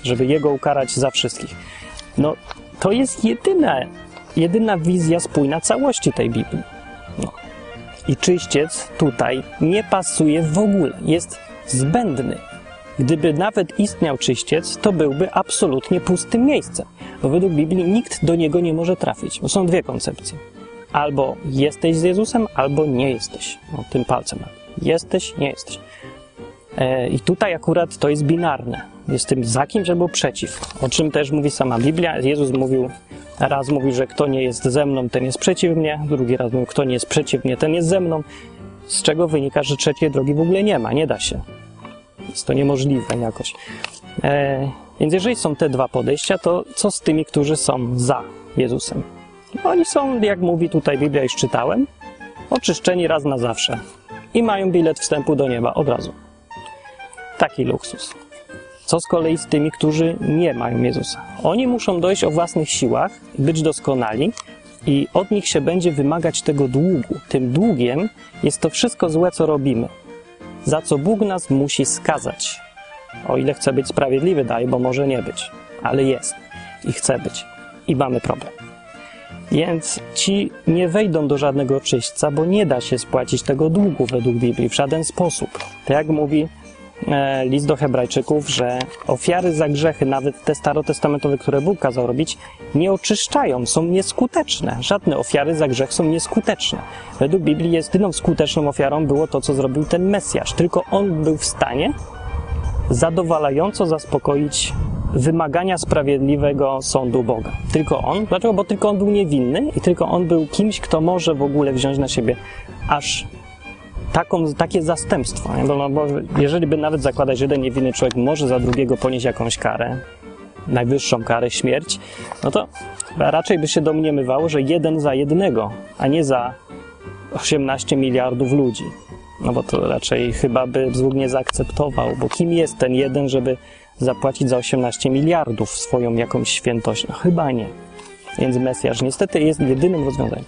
żeby jego ukarać za wszystkich. No, to jest jedyna, jedyna wizja spójna całości tej Biblii. No. I czyściec tutaj nie pasuje w ogóle, jest zbędny. Gdyby nawet istniał czyściec, to byłby absolutnie pustym miejscem, bo według Biblii nikt do niego nie może trafić. Bo są dwie koncepcje. Albo jesteś z Jezusem, albo nie jesteś. No, tym palcem. Jesteś, nie jesteś. E, I tutaj akurat to jest binarne. Jest tym za kimś albo przeciw. O czym też mówi sama Biblia. Jezus mówił, raz mówił, że kto nie jest ze mną, ten jest przeciw mnie. Drugi raz mówił, kto nie jest przeciw mnie, ten jest ze mną. Z czego wynika, że trzeciej drogi w ogóle nie ma, nie da się. Jest to niemożliwe jakoś. E, więc jeżeli są te dwa podejścia, to co z tymi, którzy są za Jezusem? Oni są, jak mówi tutaj Biblia, już czytałem, oczyszczeni raz na zawsze i mają bilet wstępu do nieba od razu. Taki luksus. Co z kolei z tymi, którzy nie mają Jezusa? Oni muszą dojść o własnych siłach, być doskonali i od nich się będzie wymagać tego długu. Tym długiem jest to wszystko złe, co robimy, za co Bóg nas musi skazać. O ile chce być sprawiedliwy, daj, bo może nie być, ale jest i chce być. I mamy problem. Więc ci nie wejdą do żadnego czyśćca, bo nie da się spłacić tego długu według Biblii w żaden sposób. Tak jak mówi list do Hebrajczyków, że ofiary za grzechy, nawet te starotestamentowe, które Bóg kazał robić, nie oczyszczają, są nieskuteczne. Żadne ofiary za grzech są nieskuteczne. Według Biblii jedyną skuteczną ofiarą było to, co zrobił ten Mesjasz. Tylko on był w stanie zadowalająco zaspokoić wymagania sprawiedliwego sądu Boga. Tylko on. Dlaczego? Bo tylko on był niewinny i tylko on był kimś, kto może w ogóle wziąć na siebie aż taką, takie zastępstwo. Bo, no, bo jeżeli by nawet zakładać, że jeden niewinny człowiek może za drugiego ponieść jakąś karę, najwyższą karę, śmierć, no to raczej by się domniemywało, że jeden za jednego, a nie za 18 miliardów ludzi. No bo to raczej chyba by Bóg nie zaakceptował, bo kim jest ten jeden, żeby zapłacić za 18 miliardów swoją jakąś świętość? No chyba nie. Więc Mesjasz niestety jest jedynym rozwiązaniem.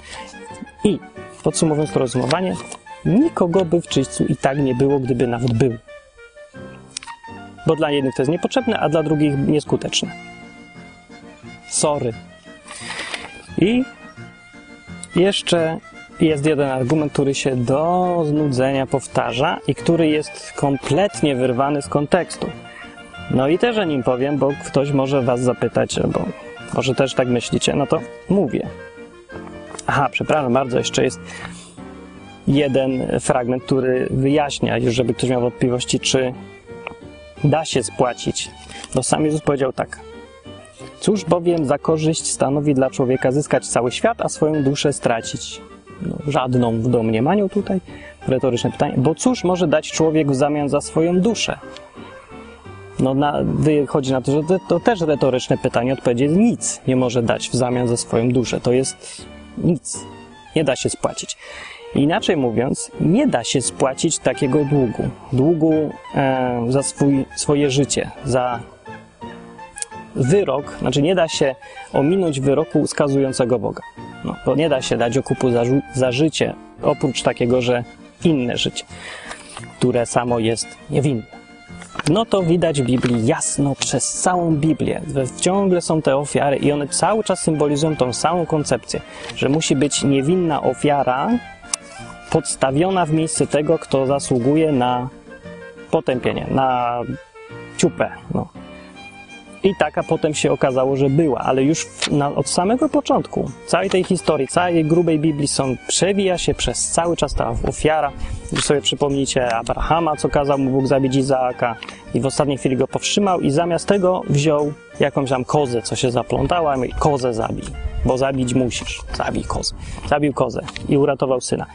I podsumowując to rozumowanie, nikogo by w czyśćcu i tak nie było, gdyby nawet był. Bo dla jednych to jest niepotrzebne, a dla drugich nieskuteczne. Sorry. I jeszcze jest jeden argument, który się do znudzenia powtarza i który jest kompletnie wyrwany z kontekstu. No i też o nim powiem, bo ktoś może was zapytać, bo może też tak myślicie, no to mówię. Aha, przepraszam bardzo, jeszcze jest jeden fragment, który wyjaśnia, już żeby ktoś miał wątpliwości, czy da się spłacić. Bo sam Jezus powiedział tak. Cóż bowiem za korzyść stanowi dla człowieka zyskać cały świat, a swoją duszę stracić? No, żadną w domniemaniu tutaj. Retoryczne pytanie. Bo cóż może dać człowiek w zamian za swoją duszę? No, na, wychodzi na to, że to, to też retoryczne pytanie. Odpowiedź jest nic nie może dać w zamian za swoją duszę. To jest nic. Nie da się spłacić. Inaczej mówiąc, nie da się spłacić takiego długu. Długu e, za swój, swoje życie, za wyrok, znaczy nie da się ominąć wyroku skazującego Boga. No, bo nie da się dać okupu za, za życie, oprócz takiego, że inne życie, które samo jest niewinne. No to widać w Biblii jasno przez całą Biblię. Ciągle są te ofiary i one cały czas symbolizują tą samą koncepcję, że musi być niewinna ofiara podstawiona w miejsce tego, kto zasługuje na potępienie, na ciupę. No. I taka potem się okazało, że była, ale już na, od samego początku całej tej historii, całej grubej Biblii są, przewija się przez cały czas ta ofiara. Już sobie przypomnijcie Abrahama, co kazał mu Bóg zabić Izaaka i w ostatniej chwili go powstrzymał i zamiast tego wziął jakąś tam kozę, co się zaplątała i kozę zabij, bo zabić musisz. Zabij kozę. Zabił kozę i uratował syna.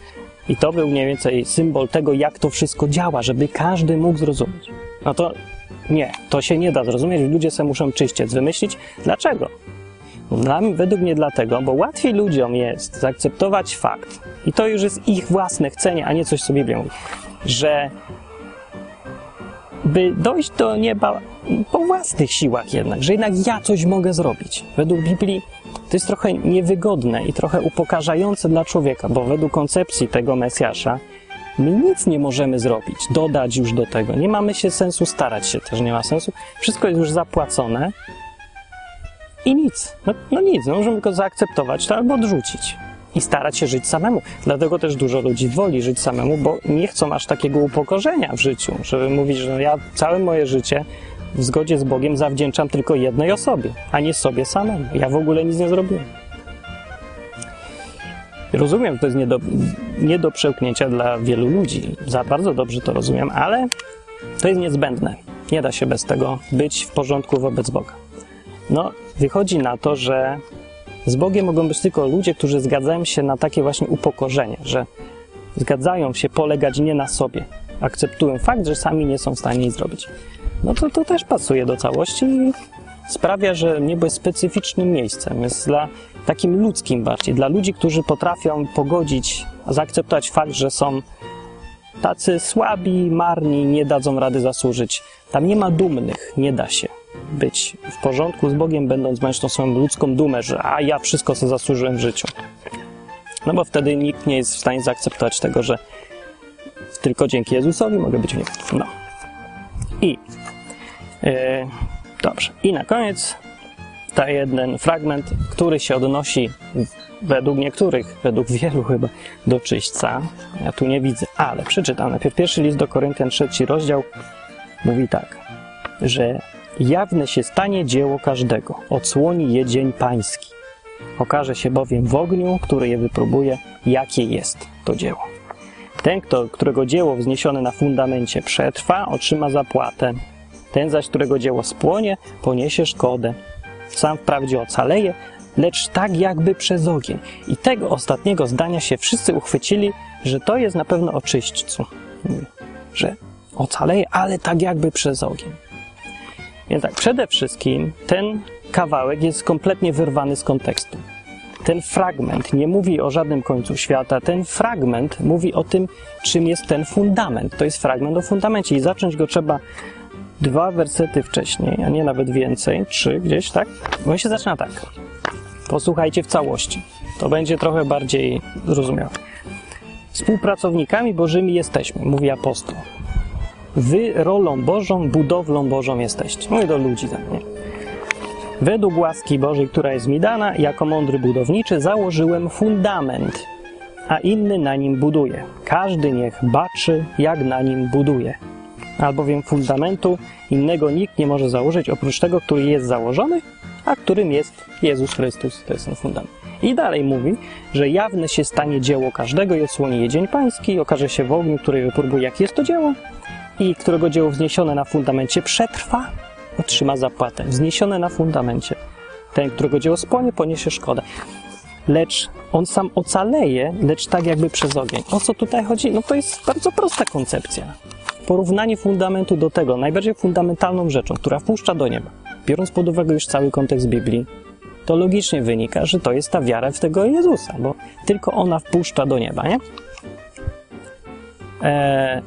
I to był mniej więcej symbol tego, jak to wszystko działa, żeby każdy mógł zrozumieć. No to nie, to się nie da zrozumieć. Ludzie sobie muszą czyściec wymyślić. Dlaczego? Dla według mnie dlatego, bo łatwiej ludziom jest zaakceptować fakt, i to już jest ich własne chcenie, a nie coś sobie Biblia mówi, że by dojść do nieba po własnych siłach jednak, że jednak ja coś mogę zrobić. Według Biblii to jest trochę niewygodne i trochę upokarzające dla człowieka, bo według koncepcji tego Mesjasza my nic nie możemy zrobić, dodać już do tego. Nie mamy się sensu starać się, też nie ma sensu. Wszystko jest już zapłacone i nic. No, no nic, no możemy go zaakceptować to albo odrzucić i starać się żyć samemu. Dlatego też dużo ludzi woli żyć samemu, bo nie chcą aż takiego upokorzenia w życiu, żeby mówić, że ja całe moje życie w zgodzie z Bogiem zawdzięczam tylko jednej osobie, a nie sobie samemu. Ja w ogóle nic nie zrobiłem. Rozumiem, że to jest nie do, nie do przełknięcia dla wielu ludzi. Za bardzo dobrze to rozumiem, ale to jest niezbędne. Nie da się bez tego być w porządku wobec Boga. No, wychodzi na to, że z Bogiem mogą być tylko ludzie, którzy zgadzają się na takie właśnie upokorzenie, że zgadzają się polegać nie na sobie. Akceptują fakt, że sami nie są w stanie nic zrobić. No to to też pasuje do całości i sprawia, że niebo jest specyficznym miejscem. Jest dla takim ludzkim bardziej, dla ludzi, którzy potrafią pogodzić, zaakceptować fakt, że są tacy słabi, marni, nie dadzą rady zasłużyć. Tam nie ma dumnych, nie da się być w porządku z Bogiem, będąc mając tą swoją ludzką dumę, że a ja wszystko sobie zasłużyłem w życiu. No bo wtedy nikt nie jest w stanie zaakceptować tego, że tylko dzięki Jezusowi mogę być w niebie. No. I dobrze. I na koniec ta jeden fragment, który się odnosi według niektórych, według wielu chyba, do czyśćca. Ja tu nie widzę, ale przeczytam najpierw. Pierwszy list do Koryntian, trzeci rozdział, mówi tak, że jawne się stanie dzieło każdego, odsłoni je dzień pański. Okaże się bowiem w ogniu, który je wypróbuje, jakie jest to dzieło. Ten, kto, którego dzieło wzniesione na fundamencie przetrwa, otrzyma zapłatę. Ten zaś, którego dzieło spłonie, poniesie szkodę. Sam wprawdzie ocaleje, lecz tak jakby przez ogień. I tego ostatniego zdania się wszyscy uchwycili, że to jest na pewno o czyśćcu. Że ocaleje, ale tak jakby przez ogień. Więc tak, przede wszystkim ten kawałek jest kompletnie wyrwany z kontekstu. Ten fragment nie mówi o żadnym końcu świata, ten fragment mówi o tym, czym jest ten fundament. To jest fragment o fundamencie i zacząć go trzeba dwa wersety wcześniej, a nie nawet więcej, trzy gdzieś, tak? On się zaczyna tak. Posłuchajcie w całości. To będzie trochę bardziej zrozumiałe. Współpracownikami Bożymi jesteśmy, mówi apostoł. Wy rolą Bożą, budowlą Bożą jesteście. Mówię do ludzi tam, nie? Według łaski Bożej, która jest mi dana, jako mądry budowniczy założyłem fundament, a inny na nim buduje. Każdy niech baczy, jak na nim buduje. Albowiem fundamentu innego nikt nie może założyć oprócz tego, który jest założony, a którym jest Jezus Chrystus. To jest ten fundament. I dalej mówi, że jawne się stanie dzieło każdego i odsłoni dzień pański, okaże się w ogniu, który wypróbuje, jakie jest to dzieło, i którego dzieło wzniesione na fundamencie przetrwa, otrzyma zapłatę. Wzniesione na fundamencie. Ten, którego dzieło spłonie, poniesie szkodę. Lecz on sam ocaleje, lecz tak jakby przez ogień. O co tutaj chodzi? No to jest bardzo prosta koncepcja. Porównanie fundamentu do tego, najbardziej fundamentalną rzeczą, która wpuszcza do nieba, biorąc pod uwagę już cały kontekst Biblii, to logicznie wynika, że to jest ta wiara w tego Jezusa, bo tylko ona wpuszcza do nieba, nie? Eee,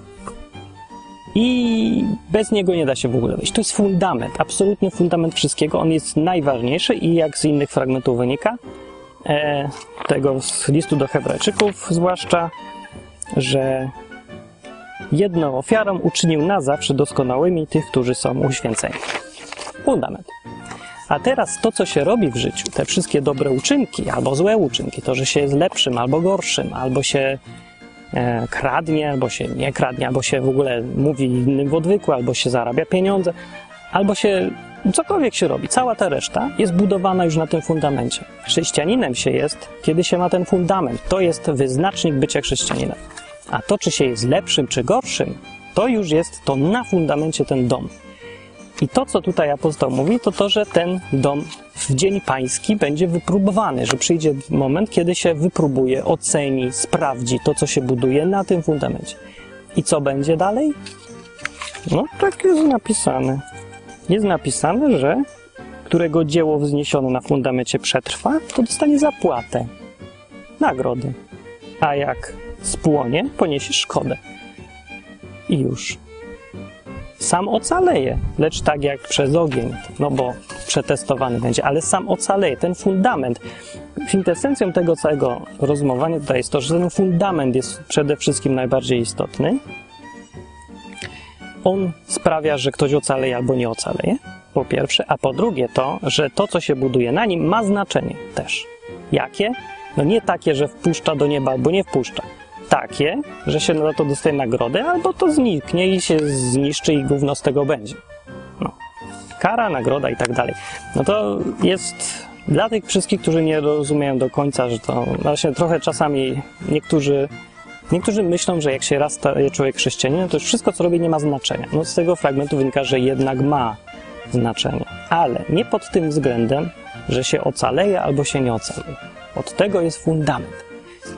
i bez niego nie da się w ogóle wyjść. To jest fundament, absolutnie fundament wszystkiego. On jest najważniejszy i jak z innych fragmentów wynika, e, tego z listu do Hebrajczyków zwłaszcza, że jedną ofiarą uczynił na zawsze doskonałymi tych, którzy są uświęceni. Fundament. A teraz to, co się robi w życiu, te wszystkie dobre uczynki albo złe uczynki, to, że się jest lepszym albo gorszym, albo się e, kradnie, albo się nie kradnie, albo się w ogóle mówi innym w odwyku, albo się zarabia pieniądze, albo się cokolwiek się robi, cała ta reszta jest budowana już na tym fundamencie. Chrześcijaninem się jest, kiedy się ma ten fundament. To jest wyznacznik bycia chrześcijaninem. A to, czy się jest lepszym czy gorszym, to już jest to na fundamencie ten dom. I to, co tutaj apostoł mówi, to to, że ten dom w dzień pański będzie wypróbowany, że przyjdzie moment, kiedy się wypróbuje, oceni, sprawdzi to, co się buduje na tym fundamencie. I co będzie dalej? No, tak jest napisane. Jest napisane, że którego dzieło wzniesione na fundamencie przetrwa, to dostanie zapłatę, nagrodę. A jak spłonie, poniesie szkodę. I już. Sam ocaleje, lecz tak jak przez ogień, no bo przetestowany będzie, ale sam ocaleje, ten fundament. Kwintesencją tego całego rozmowania tutaj jest to, że ten fundament jest przede wszystkim najbardziej istotny. On sprawia, że ktoś ocaleje albo nie ocaleje, po pierwsze, a po drugie to, że to, co się buduje na nim, ma znaczenie też. Jakie? No nie takie, że wpuszcza do nieba albo nie wpuszcza takie, że się za to dostaje nagrodę, albo to zniknie i się zniszczy i gówno z tego będzie. No. Kara, nagroda i tak dalej. No to jest dla tych wszystkich, którzy nie rozumieją do końca, że to właśnie trochę czasami niektórzy Niektórzy myślą, że jak się raz staje człowiek chrześcijaninem, to już wszystko, co robi, nie ma znaczenia. No z tego fragmentu wynika, że jednak ma znaczenie. Ale nie pod tym względem, że się ocaleje albo się nie ocaleje. Od tego jest fundament.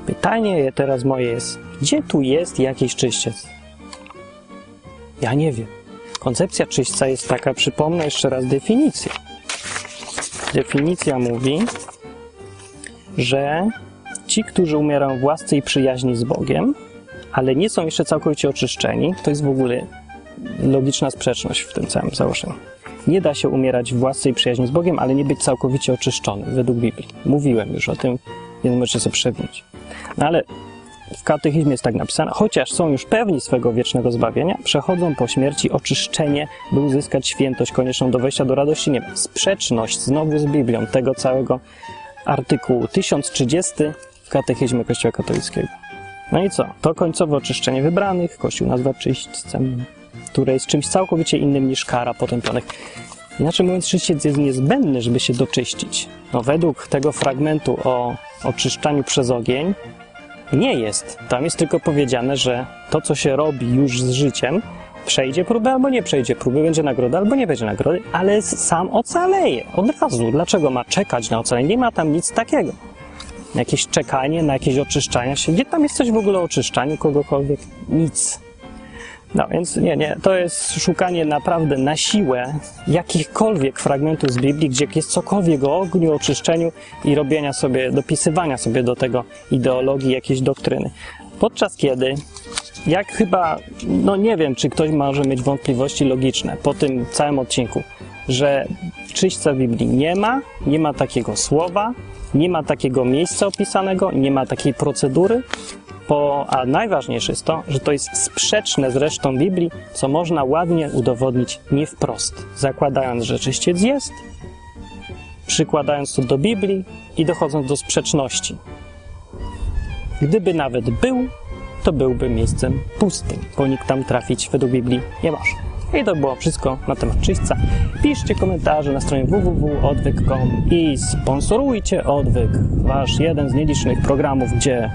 Pytanie teraz moje jest, gdzie tu jest jakiś czyściec? Ja nie wiem. Koncepcja czyśćca jest taka, przypomnę jeszcze raz definicję. Definicja mówi, że ci, którzy umierają w łasce i przyjaźni z Bogiem, ale nie są jeszcze całkowicie oczyszczeni, to jest w ogóle logiczna sprzeczność w tym całym założeniu. Nie da się umierać w łasce i przyjaźni z Bogiem, ale nie być całkowicie oczyszczony, według Biblii. Mówiłem już o tym, więc możecie sobie przewinąć. No ale w katechizmie jest tak napisane, chociaż są już pewni swego wiecznego zbawienia, przechodzą po śmierci oczyszczenie, by uzyskać świętość konieczną do wejścia do radości nieba. Sprzeczność znowu z Biblią tego całego artykułu 1030 w katechizmie Kościoła katolickiego. No i co? To końcowe oczyszczenie wybranych, Kościół nazwa czyśćcem, które jest czymś całkowicie innym niż kara potępionych. Inaczej mówiąc, czyściec jest niezbędny, żeby się doczyścić. No, według tego fragmentu o oczyszczaniu przez ogień nie jest. Tam jest tylko powiedziane, że to, co się robi już z życiem, przejdzie próbę albo nie przejdzie próby, będzie nagroda albo nie będzie nagrody, ale sam ocaleje od razu. Dlaczego ma czekać na ocalenie? Nie ma tam nic takiego. Jakieś czekanie na jakieś oczyszczania się. Gdzie tam jest coś w ogóle o oczyszczaniu kogokolwiek? Nic. No więc nie, nie, to jest szukanie naprawdę na siłę jakichkolwiek fragmentów z Biblii, gdzie jest cokolwiek o ogniu, oczyszczeniu i robienia sobie, dopisywania sobie do tego ideologii, jakiejś doktryny. Podczas kiedy, jak chyba, no nie wiem, czy ktoś może mieć wątpliwości logiczne po tym całym odcinku, że czyśćca Biblii nie ma, nie ma takiego słowa, nie ma takiego miejsca opisanego, nie ma takiej procedury, a najważniejsze jest to, że to jest sprzeczne z resztą Biblii, co można ładnie udowodnić nie wprost, zakładając, że czyściec jest, przykładając to do Biblii i dochodząc do sprzeczności. Gdyby nawet był, to byłby miejscem pustym, bo nikt tam trafić według Biblii nie może. I to było wszystko na temat czyśćca. Piszcie komentarze na stronie www.odwyk.com i sponsorujcie Odwyk, wasz jeden z nielicznych programów, gdzie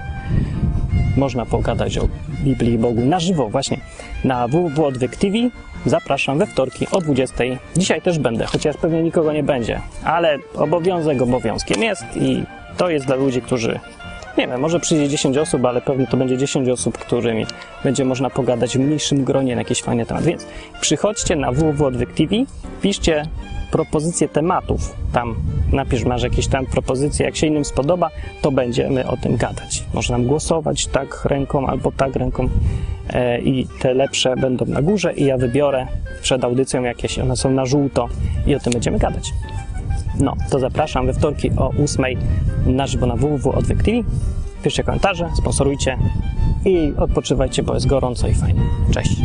można pogadać o Biblii i Bogu na żywo właśnie na www.odwyk TV. Zapraszam we wtorki o 20. Dzisiaj też będę, chociaż pewnie nikogo nie będzie, ale obowiązek obowiązkiem jest i to jest dla ludzi, którzy nie wiem, może przyjdzie 10 osób, ale pewnie to będzie 10 osób, którymi będzie można pogadać w mniejszym gronie na jakiś fajny temat. Więc przychodźcie na www.odwyk TV, piszcie propozycje tematów. Tam napisz, masz jakieś tam propozycje, jak się innym spodoba, to będziemy o tym gadać. Można głosować tak ręką albo tak ręką e, i te lepsze będą na górze i ja wybiorę przed audycją jakieś, one są na żółto i o tym będziemy gadać. No, to zapraszam we wtorki o 8 na żywo na www.odwyk TV. Piszcie komentarze, sponsorujcie i odpoczywajcie, bo jest gorąco i fajnie. Cześć!